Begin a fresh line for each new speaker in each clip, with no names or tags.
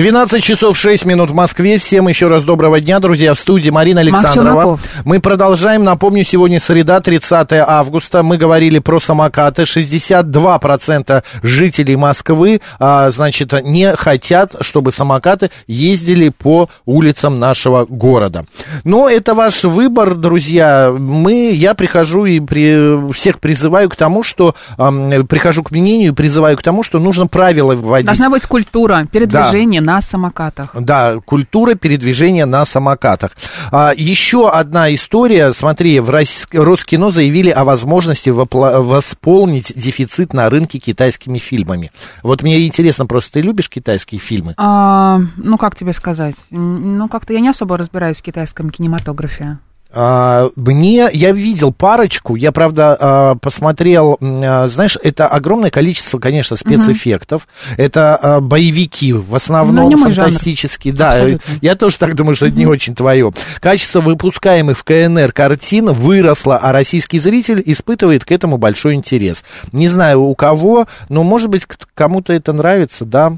12 часов 6 минут в Москве. Всем еще раз доброго дня, друзья. В студии Марина Александрова. Мы продолжаем. Напомню, сегодня среда, 30 августа. Мы говорили про самокаты. 62% жителей Москвы, а, значит, не хотят, чтобы самокаты ездили по улицам нашего города. Но это ваш выбор, друзья. Мы, я прихожу и при, всех призываю к тому, что... ам, прихожу к мнению и призываю к тому, что нужно правила вводить.
Должна быть культура передвижения на самокатах.
Да, культура передвижения на самокатах. А, еще одна история. Смотри, в Рос- Роскино заявили о возможности вопла- восполнить дефицит на рынке китайскими фильмами. Вот мне интересно, просто ты любишь китайские фильмы?
А, ну, как тебе сказать? Ну, как-то я не особо разбираюсь в китайском кинематографе.
А, мне, я видел парочку, я, правда, а, посмотрел, а, знаешь, это огромное количество, конечно, спецэффектов, это а, боевики, в
Ну,
основном
жанр.
фантастические, да,
Абсолютно.
я тоже так думаю, что это не очень твое. Качество выпускаемых в КНР картин выросло, а российский зритель испытывает к этому большой интерес. Не знаю у кого, но, может быть, кому-то это нравится, да.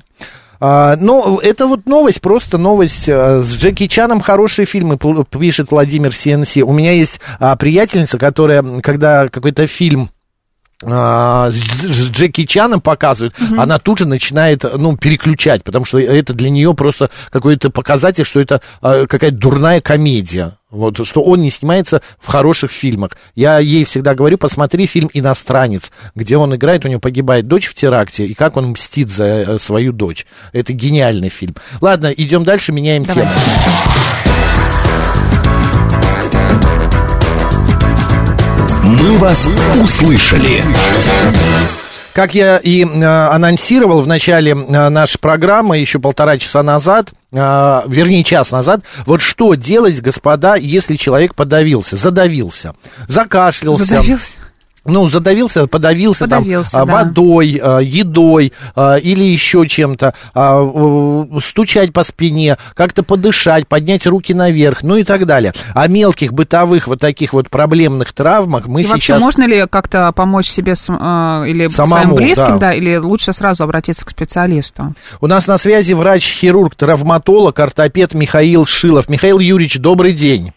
А, ну, это вот новость, просто новость. А, С Джеки Чаном хорошие фильмы пишет Владимир СНС. У меня есть а, приятельница, которая, когда какой-то фильм с Дж- с Джеки Чаном показывают, она тут же начинает, ну, переключать, потому что это для нее просто какой-то показатель, что это а, какая-то дурная комедия. Вот, что он не снимается в хороших фильмах. Я ей всегда говорю, посмотри фильм «Иностранец», где он играет, у него погибает дочь в теракте, и как он мстит за э, свою дочь. Это гениальный фильм. Ладно, идем дальше, меняем
Давай.
тему.
«Мы вас услышали».
Как я и э, анонсировал в начале э, нашей программы еще полтора часа назад, э, вернее час назад, вот что делать, господа, если человек подавился, задавился, закашлялся.
Задавился?
Ну, задавился, подавился,
Подавился,
там,
да.
водой, а, едой а, или еще чем-то, а, стучать по спине, как-то подышать, поднять руки наверх, ну и так далее. О мелких бытовых вот таких вот проблемных травмах мы
И вообще,
сейчас...
можно ли как-то помочь себе или
Самому,
своим близким,
да.
да. или лучше сразу обратиться к специалисту?
У нас на связи врач-хирург, травматолог, ортопед Михаил Шилов. Михаил Юрьевич, добрый день.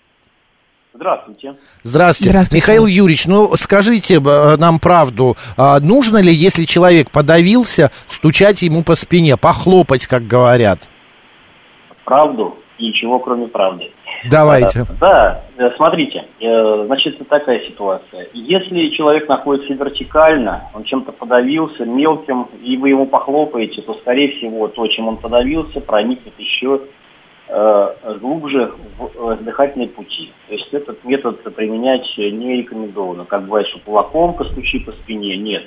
Здравствуйте.
Здравствуйте.
Здравствуйте.
Михаил Юрьевич, ну скажите э, нам правду, а нужно ли, если человек подавился, стучать ему по спине, похлопать, как говорят?
Правду и ничего кроме правды.
Давайте.
Э, Да, э, смотрите, э, значит, такая ситуация. Если человек находится вертикально, он чем-то подавился мелким, и вы ему похлопаете, то, скорее всего, то, чем он подавился, проникнет еще глубже в э, дыхательные пути. То есть этот метод применять не рекомендовано. Как бывает, что кулаком постучи по спине, нет.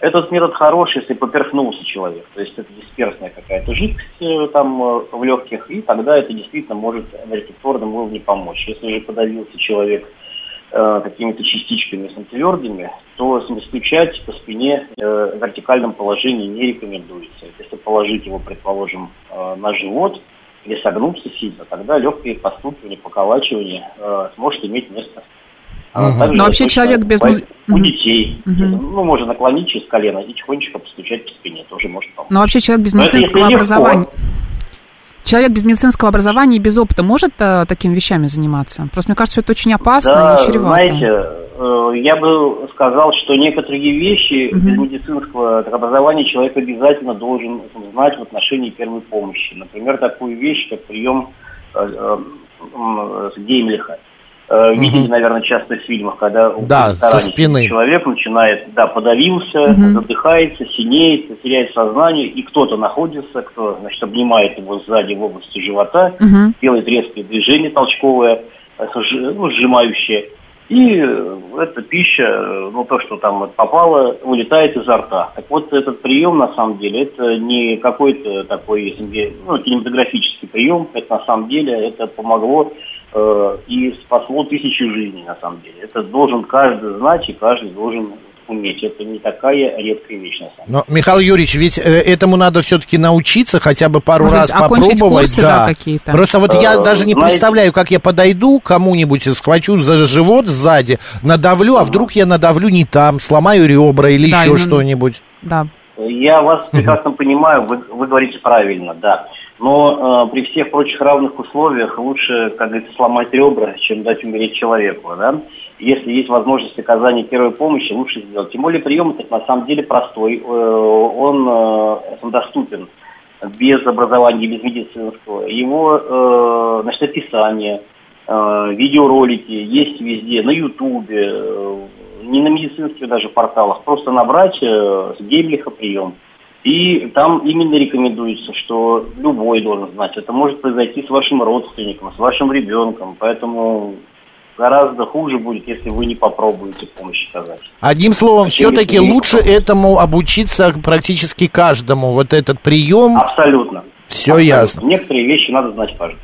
Этот метод хороший, если поперхнулся человек. То есть это дисперсная какая-то жидкость э, там э, в легких, и тогда это действительно может на рефлекторном уровне помочь. Если же подавился человек э, какими-то частичками твердыми, то стучать по спине э, в вертикальном положении не рекомендуется. Если положить его, предположим, э, на живот или согнуться сильно, тогда легкие постукивания, поколачивание э, сможет иметь место. Также
Но вообще человек без
бывает
муз-
У детей.
Мгм.
Ну, можно наклонить через колено и тихонечко постучать по спине. Тоже может помочь.
Но вообще человек без медицинского
если легко.
Человек без медицинского образования и без опыта может э, такими вещами заниматься? Просто мне кажется, это очень опасно
Да,
и чревато.
знаете, э, я бы сказал, что некоторые вещи
Мгм.
без медицинского образования человек обязательно должен знать в отношении первой помощи. Например, такую вещь, как прием э, э, с Геймлиха. Э, Видели, наверное, часто в фильмах, когда
Да, со спины.
человек начинает, да, подавился, задыхается, синеет, теряет сознание, и кто-то находится, кто, значит, обнимает его сзади в области живота,
Мгм.
делает резкие движения толчковые, э, ну, сжимающие, и э, эта пища, ну, то, что там вот попало, улетает изо рта. Так вот, этот прием, на самом деле, это не какой-то такой, ну, кинематографический прием, это на самом деле, это помогло э, и спасло тысячи жизней, на самом деле. Это должен каждый знать, и каждый должен уметь. Это не такая редкая вещь, на самом деле.
Но, Михаил Юрьевич, ведь э, этому надо все-таки научиться, хотя бы пару
Может
раз
окончить
попробовать.
курсы, да, какие-то?
Просто вот я
Э,
даже не
знаете-
представляю, как я подойду кому-нибудь, и схвачу за живот сзади, надавлю, а вдруг я надавлю не там, сломаю ребра или
Да,
еще
именно.
что-нибудь.
Да.
Я вас прекрасно понимаю, вы, вы говорите правильно, да. Но э, при всех прочих равных условиях лучше, как говорится, сломать ребра, чем дать умереть человеку, да. Если есть возможность оказания первой помощи, лучше сделать. Тем более прием этот на самом деле простой, э, он э, он доступен без образования, без медицинского. Его, э, значит, описание, э, видеоролики есть везде, на Ютубе, э, не на медицинских даже порталах, просто набрать э, с Геймлиха прием. И там именно рекомендуется, что любой должен знать. Это может произойти с вашим родственником, с вашим ребенком. Поэтому гораздо хуже будет, если вы не попробуете помощь оказать.
Одним словом, все-таки лучше этому обучиться практически каждому. Вот этот прием,
Абсолютно.
все
Абсолютно.
ясно.
Некоторые вещи надо знать каждому.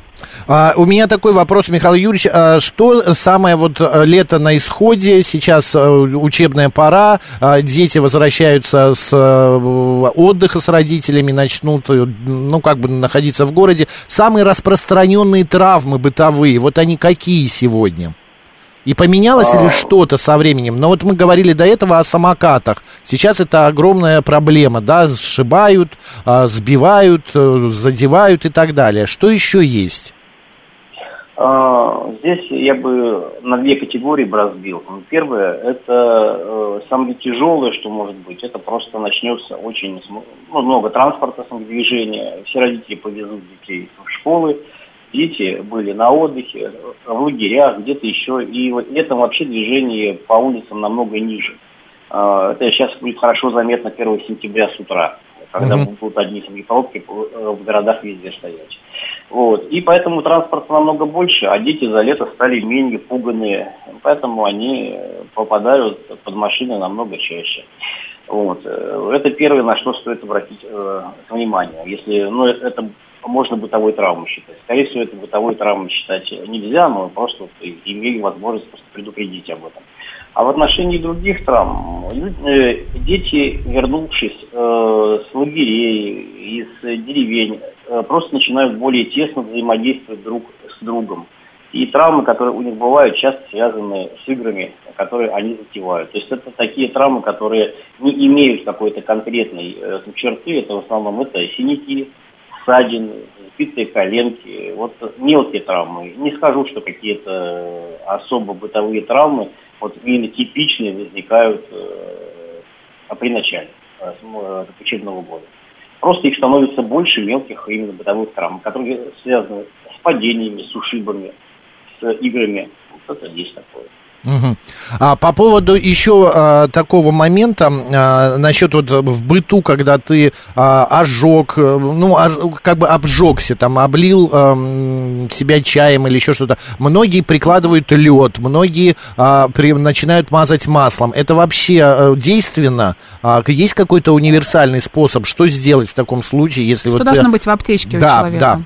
А, у меня такой вопрос, Михаил Юрьевич. А, что самое вот э, лето на исходе, сейчас э, учебная пора, а, дети возвращаются с э, отдыха с родителями, начнут, ну, как бы находиться в городе. Самые распространенные травмы бытовые, вот они какие сегодня? И поменялось ли
А.
что-то со временем? Но вот мы говорили до этого о самокатах. Сейчас это огромная проблема, да, сшибают, а, сбивают, э, задевают и так далее. Что еще есть?
А, Здесь я бы на две категории бы разбил. Ну, Первое, это э, самое тяжелое, что может быть, это просто начнется очень ну, много транспорта, движения, все родители повезут детей в школы, дети были на отдыхе, в лагерях, где-то еще, и вот летом вообще движение по улицам намного ниже. А, Это сейчас будет хорошо заметно 1 сентября с утра, когда
Мгм.
будут одни самые пробки э, в городах везде стоять. Вот. И поэтому транспорта намного больше, а дети за лето стали менее пуганные. Поэтому они попадают под машины намного чаще. Вот. Э, Это первое, на что стоит обратить э, внимание. Если, ну, это можно бытовой травмой считать. Скорее всего, это бытовой травмой считать нельзя, но просто вот имели возможность просто предупредить об этом. А в отношении других травм, э, дети, вернувшись э, с лагерей, из деревень, э, просто начинают более тесно взаимодействовать друг с другом. И травмы, которые у них бывают, часто связаны с играми, которые они затевают. То есть это такие травмы, которые не имеют какой-то конкретной э, черты. Это в основном это синяки, ссадины, сбитые коленки, вот мелкие травмы. Не скажу, что какие-то э, особо бытовые травмы вот именно типичные возникают э, при начале э, э, учебного года. Просто их становится больше мелких именно бытовых травм, которые связаны с падениями, с ушибами, с играми. Вот это есть такое.
Мгм. А по поводу еще а, такого момента а, насчет вот в быту, когда ты а, ожег, э, ну ож- как бы обжегся, там облил ам, себя чаем или еще что-то. Многие прикладывают лед, многие а, при- начинают мазать маслом. Это вообще а, действенно? А, есть какой-то универсальный способ, что сделать в таком случае, если
Что
вот
должно
ты-
быть в аптечке у
Да,
человека?
да.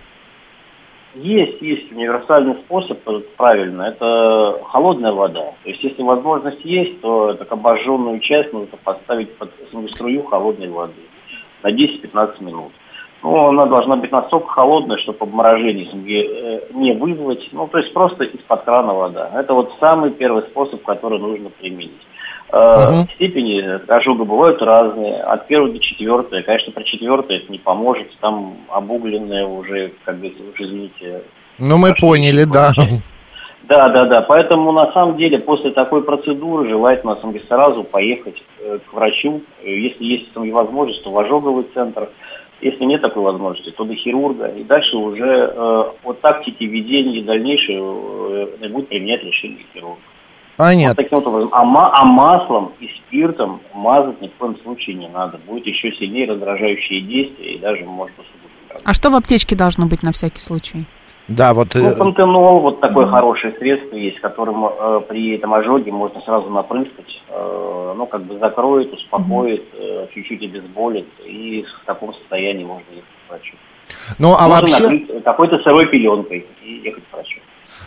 Есть, есть универсальный способ, э, правильно, это холодная вода. То есть, если возможность есть, то так обожженную часть нужно поставить под струю холодной воды на 10-15 минут. Ну, она должна быть настолько холодная, чтобы обморожение э, не вызвать. Ну, то есть просто из-под крана вода. Это вот самый первый способ, который нужно применить.
Мгм.
Степени ожога бывают разные, от первой до четвертой. Конечно, про четвертое это не поможет, там обугленное уже, как говорится, уже извините.
Ну, мы поняли, да.
Да, да, да. Поэтому на самом деле после такой процедуры желательно на самом деле, сразу поехать э, к врачу. Если есть там и возможность, то в ожоговый центр. Если нет такой возможности, то до хирурга. И дальше уже э, от тактики ведения дальнейшей э, будет применять решение хирурга. Вот
Понятно.
таким вот образом. А, ма- а маслом и спиртом мазать ни в коем случае не надо. Будет еще сильнее раздражающие действия и даже может усугубить.
А что в аптечке должно быть на всякий случай?
Да, вот...
Ну,
э,
пантенол, вот такое хорошее средство есть, которым э, при этом ожоге можно сразу напрыскать. Э, ну, как бы закроет, успокоит, э, чуть-чуть обезболит. И в таком состоянии можно ехать к врачу.
Ну, а
Можно
вообще...
накрыть какой-то сырой пеленкой и ехать к врачу.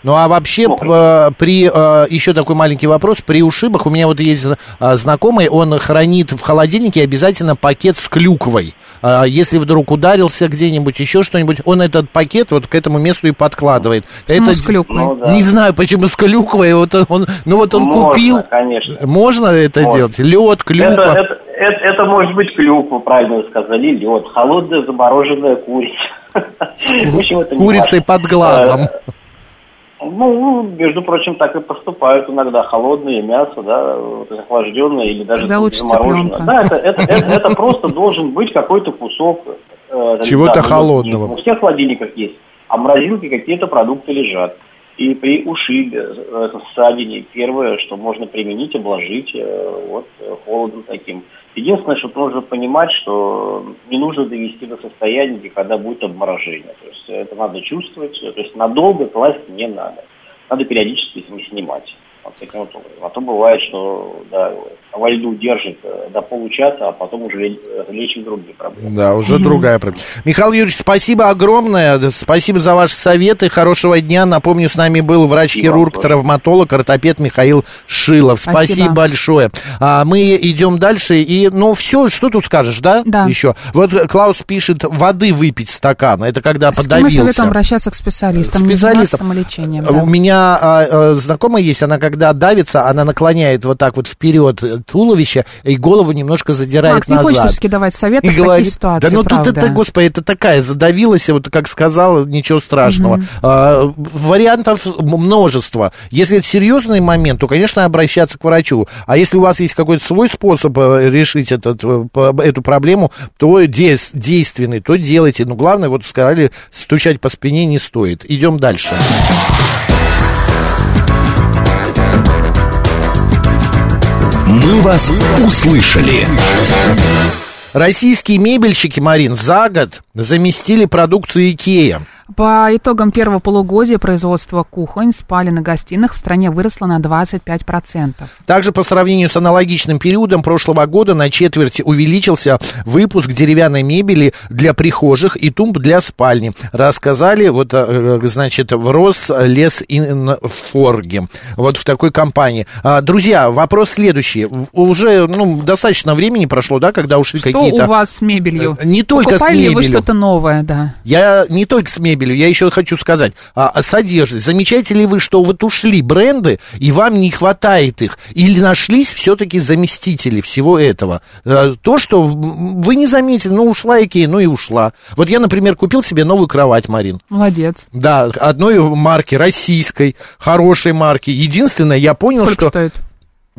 Ну а вообще
Ну,
п- при э, еще такой маленький вопрос при ушибах у меня вот есть э, знакомый, он хранит в холодильнике обязательно пакет с клюквой. Э, если вдруг ударился где-нибудь еще что-нибудь, он этот пакет вот к этому месту и подкладывает.
Почему
Это
с клюквой?
Ну, да.
не знаю почему с клюквой, вот он, ну вот он
Можно,
купил.
конечно.
Можно это
Можно.
делать? Лед,
Это,
клюква.
это, это, это может быть клюква, правильно вы сказали, лед, холодная замороженная курица. Это
Курицей под глазом.
Ну, между прочим, так и поступают иногда. Холодное мясо, да, вот охлажденное или даже замороженное.
цыпленка.
Да, это, это, это, это просто должен быть какой-то кусок. э,
Чего-то
да,
холодного.
У всех в холодильниках есть. А в морозилке какие-то продукты лежат. И при ушибе, э, это ссадине, первое, что можно применить, обложить э, вот холодом таким. Единственное, что нужно понимать, что не нужно довести до состояния, где когда будет обморожение. То есть это надо чувствовать, то есть надолго класть не надо. Надо периодически не снимать. Вот таким вот образом. А то бывает, что да, во льду держит э, до получаса, а потом уже ле- лечит другие проблемы.
Да, уже другая проблема. Михаил Юрьевич, спасибо огромное. Спасибо за ваши советы. Хорошего дня. Напомню, с нами был врач-хирург, травматолог, ортопед Михаил Шилов. Спасибо,
Спасибо.
большое. А, мы идем дальше. И, ну, все, что тут скажешь, да?
Да.
Еще. Вот Клаус пишет, воды выпить стакан. Это когда
С
подавился.
советом обращаться к специалистам?
Специалистам.
самолечением.
У
да.
меня а, а, знакомая есть, она когда давится, она наклоняет вот так вот вперед э, туловище и голову немножко задирает
Макс, не
назад.
хочется все-таки давать советы
И
в такие
говорит,
ситуации,
да ну
правда.
тут это, господи, это такая, задавилась, вот как сказала, ничего страшного. А, вариантов множество. Если это серьезный момент, то, конечно, обращаться к врачу. А если у вас есть какой-то свой способ э, решить этот, э, эту проблему, то действенный, то делайте. Но главное, вот сказали, стучать по спине не стоит. Идем дальше.
«Мы вас услышали».
Российские мебельщики, Марин, за год заместили продукцию Икея.
По итогам первого полугодия производство кухонь, спален и гостиных в стране выросло на 25%.
Также по сравнению с аналогичным периодом прошлого года на четверть увеличился выпуск деревянной мебели для прихожих и тумб для спальни. Рассказали, вот, э, значит, в Рослесинфорге, вот в такой компании. А, Друзья, вопрос следующий. Уже, ну, достаточно времени прошло, да, когда ушли
Что
какие-то...
у вас с мебелью?
Э, не только с
Покупали ли вы
мебелью.
что-то новое, да?
Я не только с мебелью, я еще хочу сказать, а, а с одеждой. Замечаете ли вы, что вот ушли бренды, и вам не хватает их? Или нашлись все-таки заместители всего этого? Э, То, что вы не заметили, ну, ушла Икея, ну и ушла. Вот я, например, купил себе новую кровать, Марин.
Молодец.
Да, одной марки, российской, хорошей марки. Единственное, я понял,
Сколько
что
стоит?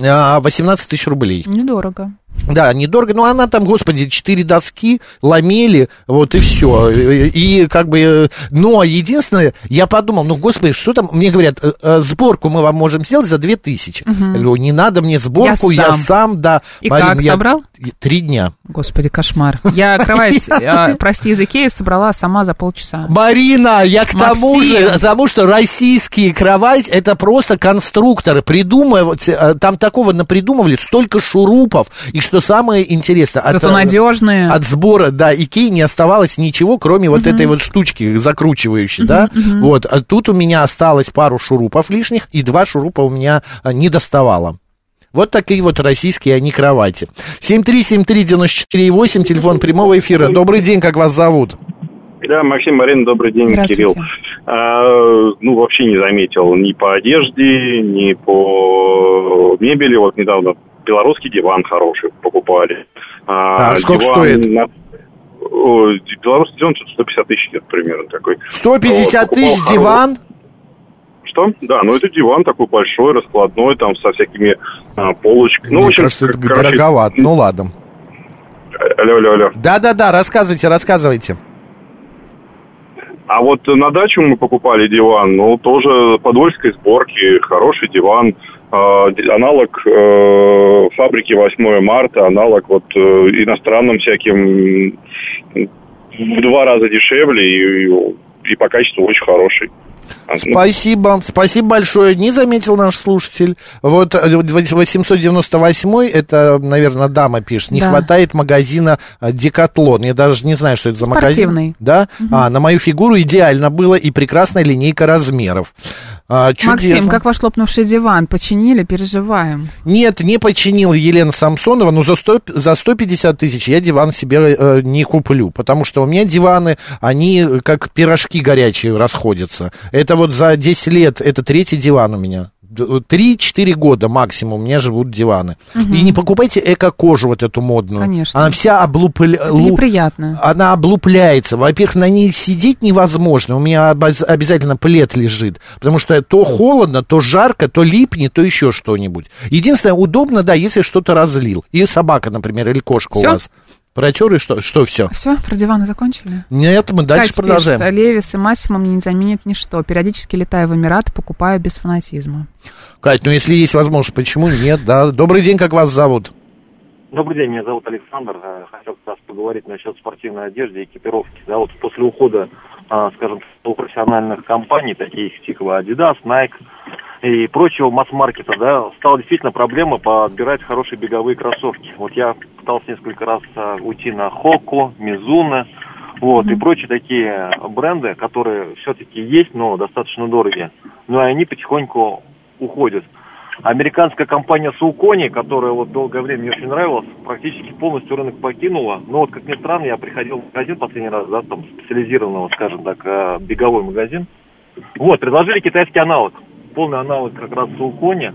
а, 18 тысяч рублей.
Недорого.
Да, недорого, но она там, господи, четыре доски, ламели, вот и все. И, как бы, э, но единственное, я подумал, ну, господи, что там, мне говорят, э, э, сборку мы вам можем сделать за две тысячи. Я говорю, не надо мне сборку,
Я
я
сам.
сам, да.
И
Марин,
как,
я
собрал?
Три дня.
Господи, кошмар. Я кровать, э, прости, из Икеи собрала сама за полчаса.
Марина, я к тому же, тому, что российские кровать, это просто конструкторы, придумывают, э, там такого напридумывали, столько шурупов, и что самое интересное, от, э,
надежные.
от сбора, да, Икеи не оставалось ничего, кроме вот этой вот штучки закручивающей, да, вот, а тут у меня осталось пару шурупов лишних, и два шурупа у меня а, не доставало. Вот такие вот российские они кровати. 7373948, телефон прямого эфира. Добрый день, как вас зовут?
Да, Максим Марин, добрый день. Кирилл. А, ну, вообще не заметил ни по одежде, ни по мебели. Вот недавно белорусский диван хороший покупали. А,
Так, сколько
диван
стоит?
на- белорусский диван что-то 150 тысяч где-то примерно такой.
150
Вот,
тысяч
хороший.
диван?
Что? Да, ну это диван такой большой, раскладной, там со всякими а, полочками. Ну,
Мне
общем,
кажется, это
короче,
дороговато. Ну ладно.
Алло, алло, алло.
Да-да-да, рассказывайте, рассказывайте.
А вот на дачу мы покупали диван, ну, тоже подольской сборки, хороший диван, э, ди- аналог э, фабрики 8 марта, аналог вот э, иностранным всяким в два раза дешевле и, и- по качеству очень хороший. А, ну,
Спасибо, спасибо большое. Не заметил наш слушатель. Вот э, 898 это, наверное, дама пишет. Не
Да.
хватает магазина э, Декатлон. Я даже не знаю, что это за магазин.
Спортивный.
Да? А, на мою фигуру идеально было и прекрасная линейка размеров. А, чудесно.
Максим, как ваш лопнувший диван? Починили? Переживаем.
Нет, не починила Елена Самсонова, но за, 100, за 150 тысяч я диван себе э, не куплю, потому что у меня диваны, они э, как пирожки горячие расходятся. Это вот за 10 лет, это третий диван у меня. Д- 3-4 года максимум меня живут диваны. И не покупайте эко-кожу вот эту модную.
Конечно.
Она вся облупля... Лу- она облупляется. Во-первых, на ней сидеть невозможно. У меня обяз- обязательно плед лежит. Потому что то холодно, то жарко, то липнет, то еще что-нибудь. Единственное, удобно, да, если что-то разлил. И собака, например, или кошка
Всё?
у вас. Протер и что? Что все?
Все, про диваны закончили?
Нет, мы дальше
Катя
продолжаем.
пишет, Левис и Массимо мне не заменят ничто. Периодически летаю в Эмират, покупаю без фанатизма.
Кать, ну если есть возможность, почему нет, да? Добрый день, как вас зовут?
Добрый день, меня зовут Александр. Э, Хотел как раз поговорить насчет спортивной одежды и экипировки. Да, вот после ухода, а, скажем, профессиональных компаний, таких типа Adidas, Nike и прочего масс-маркета, да, стала действительно проблема подбирать хорошие беговые кроссовки. Вот я пытался несколько раз а, уйти на Хоку, Мизуна, вот, и прочие такие бренды, которые все-таки есть, но достаточно дорогие. Но и они потихоньку уходят. Американская компания Саукони, которая вот долгое время мне очень нравилась, практически полностью рынок покинула. Но вот, как ни странно, я приходил в магазин последний раз, да, там специализированного, скажем так, э, беговой магазин. Вот, предложили китайский аналог. Полный аналог как раз Саукони.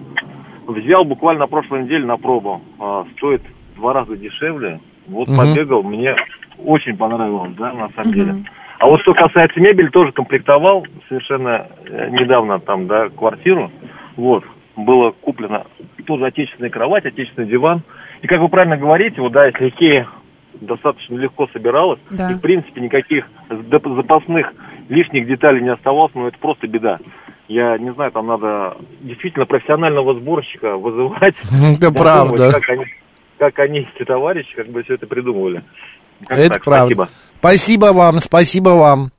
Взял буквально на прошлой неделе на пробу. А, стоит в два раза дешевле. Вот
Мгм.
побегал, мне очень понравилось, да, на самом деле. А вот что касается мебели, тоже комплектовал совершенно э, недавно там, да, квартиру. Вот, было куплено тоже отечественная кровать, отечественный диван. И как вы правильно говорите, вот да, если Икея достаточно легко собиралась,
Да.
и в принципе никаких зап- запасных лишних деталей не оставалось, но это просто беда. Я не знаю, там надо действительно профессионального сборщика вызывать.
Это правда.
Как они, как они, эти товарищи, как бы все это придумывали. Как
Это
так,
правда.
Спасибо.
Спасибо вам, спасибо вам.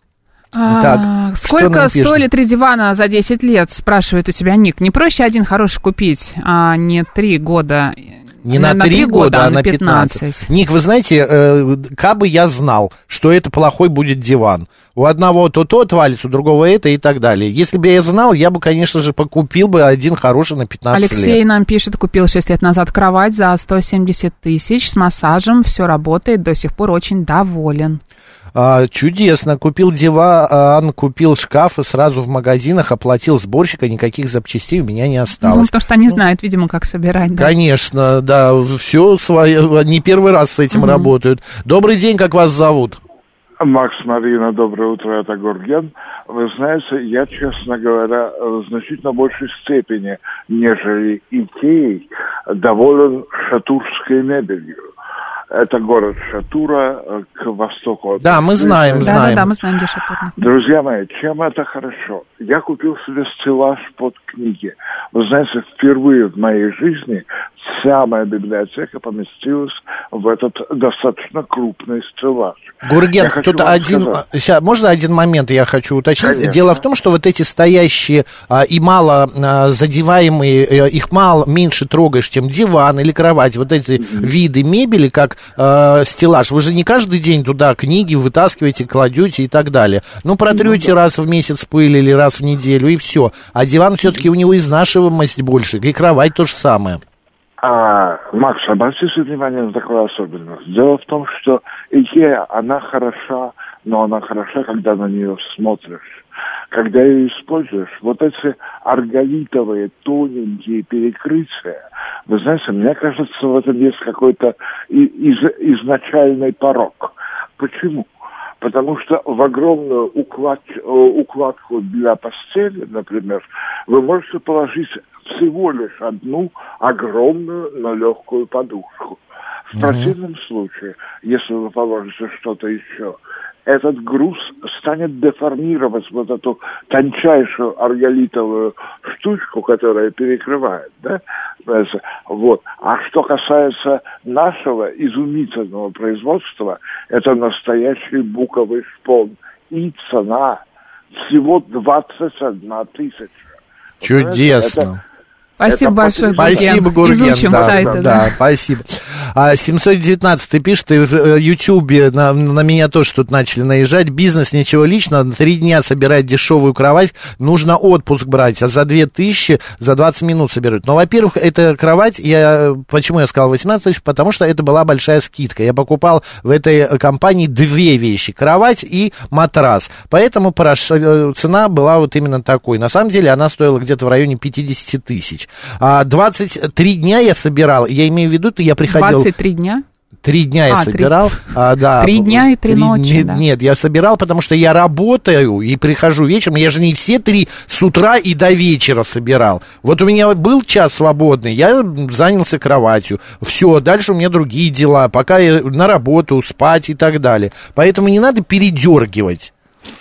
А,
Так,
сколько стоили три дивана за 10 лет, спрашивает у тебя Ник. Не проще один хороший купить, а не три года.
Не на, три года, а на 15.
15.
Ник, вы знаете, э, как бы я знал, что это плохой будет диван. У одного то то отвалится, у другого это и так далее. Если бы я знал, я бы, конечно же, покупил бы один хороший на 15
Алексей
лет.
нам пишет, купил 6 лет назад кровать за 170 тысяч с массажем, все работает, до сих пор очень доволен.
А, чудесно. Купил диван, купил шкаф и сразу в магазинах оплатил сборщика, никаких запчастей у меня не
Ну,
осталось.
потому что они знают, видимо, как собирать. Да.
Конечно, да, все свое, не первый раз с этим работают. Добрый день, как вас зовут?
Макс, Марина, доброе утро, это Гурген. Вы знаете, я, честно говоря, в значительно большей степени, нежели Икеей, доволен шатурской мебелью. Это город Шатура э, к востоку от
Да, мы знаем,
Да,
знаем.
да, да, мы знаем, где Шатурно.
Друзья мои, чем это хорошо? Я купил себе стеллаж под книги. Вы знаете, впервые в моей жизни вся моя библиотека поместилась в этот достаточно крупный стеллаж.
Гурген, тут один...
сказать.
Сейчас, можно один момент я хочу уточнить?
Конечно.
Дело в том, что вот эти стоящие а, и мало а, задеваемые, э, их мало, меньше трогаешь, чем диван или кровать, вот эти виды мебели, как э, стеллаж, вы же не каждый день туда книги вытаскиваете, кладете и так далее. Ну, протрете раз в месяц пыль или раз в неделю, и все. А диван все-таки у него изнашиваемость больше, и кровать то же самое.
А, Макс, обратите внимание на такую особенность. Дело в том, что Икея, она хороша, но она хороша, когда на нее смотришь. Когда ее используешь, вот эти арголитовые тоненькие перекрытия, вы знаете, мне кажется, в этом есть какой-то из- изначальный порог. Почему? Потому что в огромную уклад- э, укладку для постели, например, вы можете положить всего лишь одну огромную, но легкую подушку. В противном случае, если вы положите что-то еще, этот груз станет деформировать вот эту тончайшую арголитовую штучку, которая перекрывает, да? Вот. А что касается нашего изумительного производства, это настоящий буковый шпон. И цена всего 21 тысяча.
Чудесно.
Спасибо большое, Гурген.
Спасибо, Гурген.
Изучим
да,
сайты,
да,
да.
да, спасибо. А, 719 ты пишешь, ты в э, Ютьюбе на, на меня тоже тут начали наезжать. Бизнес, ничего личного, на три дня собирать дешевую кровать, нужно отпуск брать, а за 2000 за 20 минут собирают. Но, во-первых, эта кровать, я, почему я сказал 18 тысяч, потому что это была большая скидка. Я покупал в этой компании две вещи, кровать и матрас. Поэтому э, цена была вот именно такой. На самом деле она стоила где-то в районе 50 тысяч. А 23 дня я собирал, я имею в виду, я приходил...
23 дня?
Три дня я
А, три-
собирал. А, да.
Три дня и три ночи,
Нет,
да.
нет, я собирал, потому что я работаю и прихожу вечером. Я же не все три с утра и до вечера собирал. Вот у меня был час свободный, я занялся кроватью. Все, дальше у меня другие дела, пока я на работу, спать и так далее. Поэтому не надо передергивать.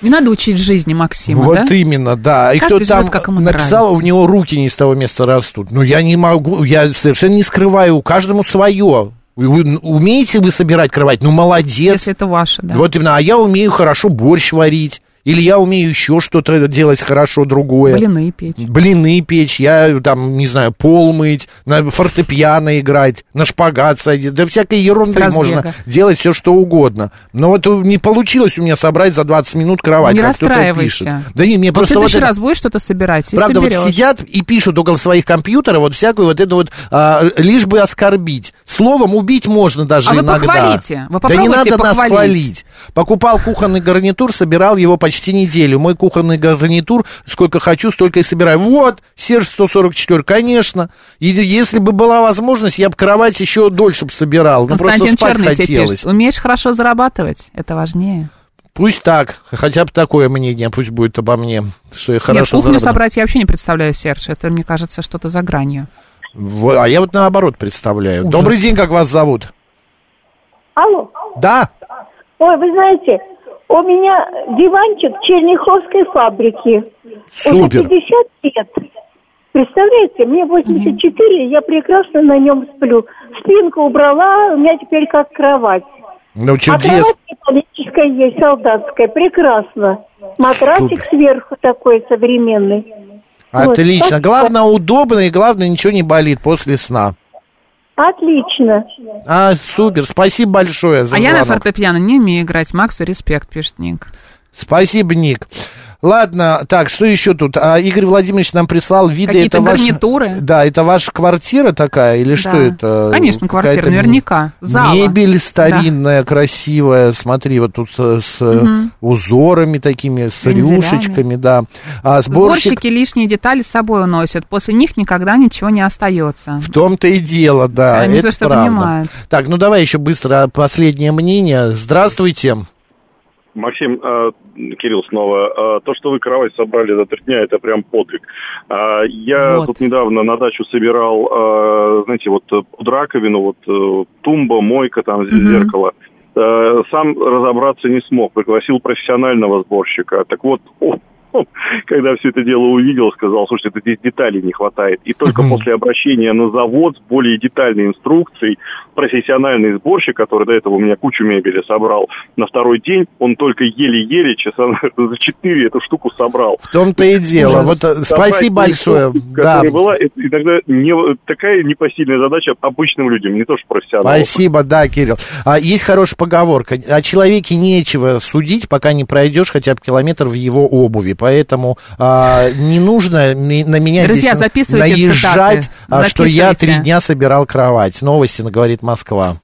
Не надо учить жизни Максима,
вот
да?
именно, да. И кто там
как ему
написал,
нравится.
у него руки не с того места растут. Ну, я не могу, я совершенно не скрываю, каждому свое. Вы умеете вы собирать кровать? Ну, молодец.
Если это ваше, да.
Вот именно, а я умею хорошо борщ варить. Или я умею еще что-то делать хорошо другое.
Блины печь.
Блины печь, я там, не знаю, пол мыть, на фортепиано играть, на шпагат садить. Да всякой
разбега.
можно делать все, что угодно. Но вот не получилось у меня собрать за 20 минут кровать,
не
как кто-то пишет. Да не, мне
Вот в
просто вот
следующий
это-
раз будешь что-то собирать и
Правда, вот
соберешь.
сидят и пишут около своих компьютеров вот всякую вот эту вот, а, лишь бы оскорбить. Словом, убить можно даже
А вы
иногда.
похвалите, вы
да не надо нас
похвалить.
хвалить. Покупал кухонный гарнитур, собирал его почти неделю. Мой кухонный гарнитур, сколько хочу, столько и собираю. Вот, Серж 144, конечно. И если бы была возможность, я бы кровать еще дольше бы собирал. Ну, просто спать
Черный
хотелось.
пишет. Умеешь хорошо зарабатывать, это важнее.
Пусть так, хотя бы такое мнение, пусть будет обо мне, что я
Нет,
хорошо
кухню
заработал.
собрать я вообще не представляю, Серж. Это, мне кажется, что-то за гранью.
Вот, а я вот наоборот представляю.
Ужас.
Добрый день, как вас зовут?
Алло.
Да.
Ой, вы знаете, у меня диванчик Черняховской фабрики.
Супер.
Уже 50 лет. Представляете, мне 84, я прекрасно на нем сплю. Спинку убрала, у меня теперь как кровать.
Ну,
А
чудес.
кровать металлическая есть, солдатская, прекрасно. Матрасик
Супер.
сверху такой современный. Вот,
Отлично.
спасибо.
Главное, удобно и главное, ничего не болит после сна.
Отлично.
А, супер. Спасибо большое за
а я на
звонок.
фортепиано не умею играть. Максу респект, пишет Ник.
Спасибо, Ник. Ладно, так, что еще тут? А, Игорь Владимирович нам прислал виды.
Какие-то
это
гарнитуры.
Да, это ваша квартира такая или что
Да.
это?
Конечно, квартира, наверняка. Зала.
Мебель старинная, красивая. Смотри, вот тут э, с
Мгм.
узорами такими, с
Вензелями.
рюшечками, да. А сборщик
Сборщики лишние детали с собой уносят. После них никогда ничего не остается.
В том-то и дело, да,
Они
это правда.
понимают.
Так, ну давай еще быстро последнее мнение. Здравствуйте.
Максим, э, Кирилл снова, э, то, что вы кровать собрали за три дня, это прям подвиг. А, Я
Вот.
тут недавно на дачу собирал, э, знаете, вот э, под раковину, вот э, тумба, мойка, там
Мгм.
зеркало. Э, Сам разобраться не смог, пригласил профессионального сборщика. Так вот, о, когда все это дело увидел, сказал, слушайте, это здесь деталей не хватает. И только после обращения на завод с более детальной инструкцией профессиональный сборщик, который до этого у меня кучу мебели собрал, на второй день он только еле-еле часа за четыре эту штуку собрал.
В том-то и дело. Вот э, спасибо большое. Да.
Была, иногда не, такая непосильная задача обычным людям, не то что профессионалам.
Спасибо, да, Кирилл. А, есть хорошая поговорка. О человеке нечего судить, пока не пройдешь хотя бы километр в его обуви. Поэтому а, не нужно на меня
Друзья,
здесь наезжать,
цитаты.
что я три дня собирал кровать. Новости говорит Москва.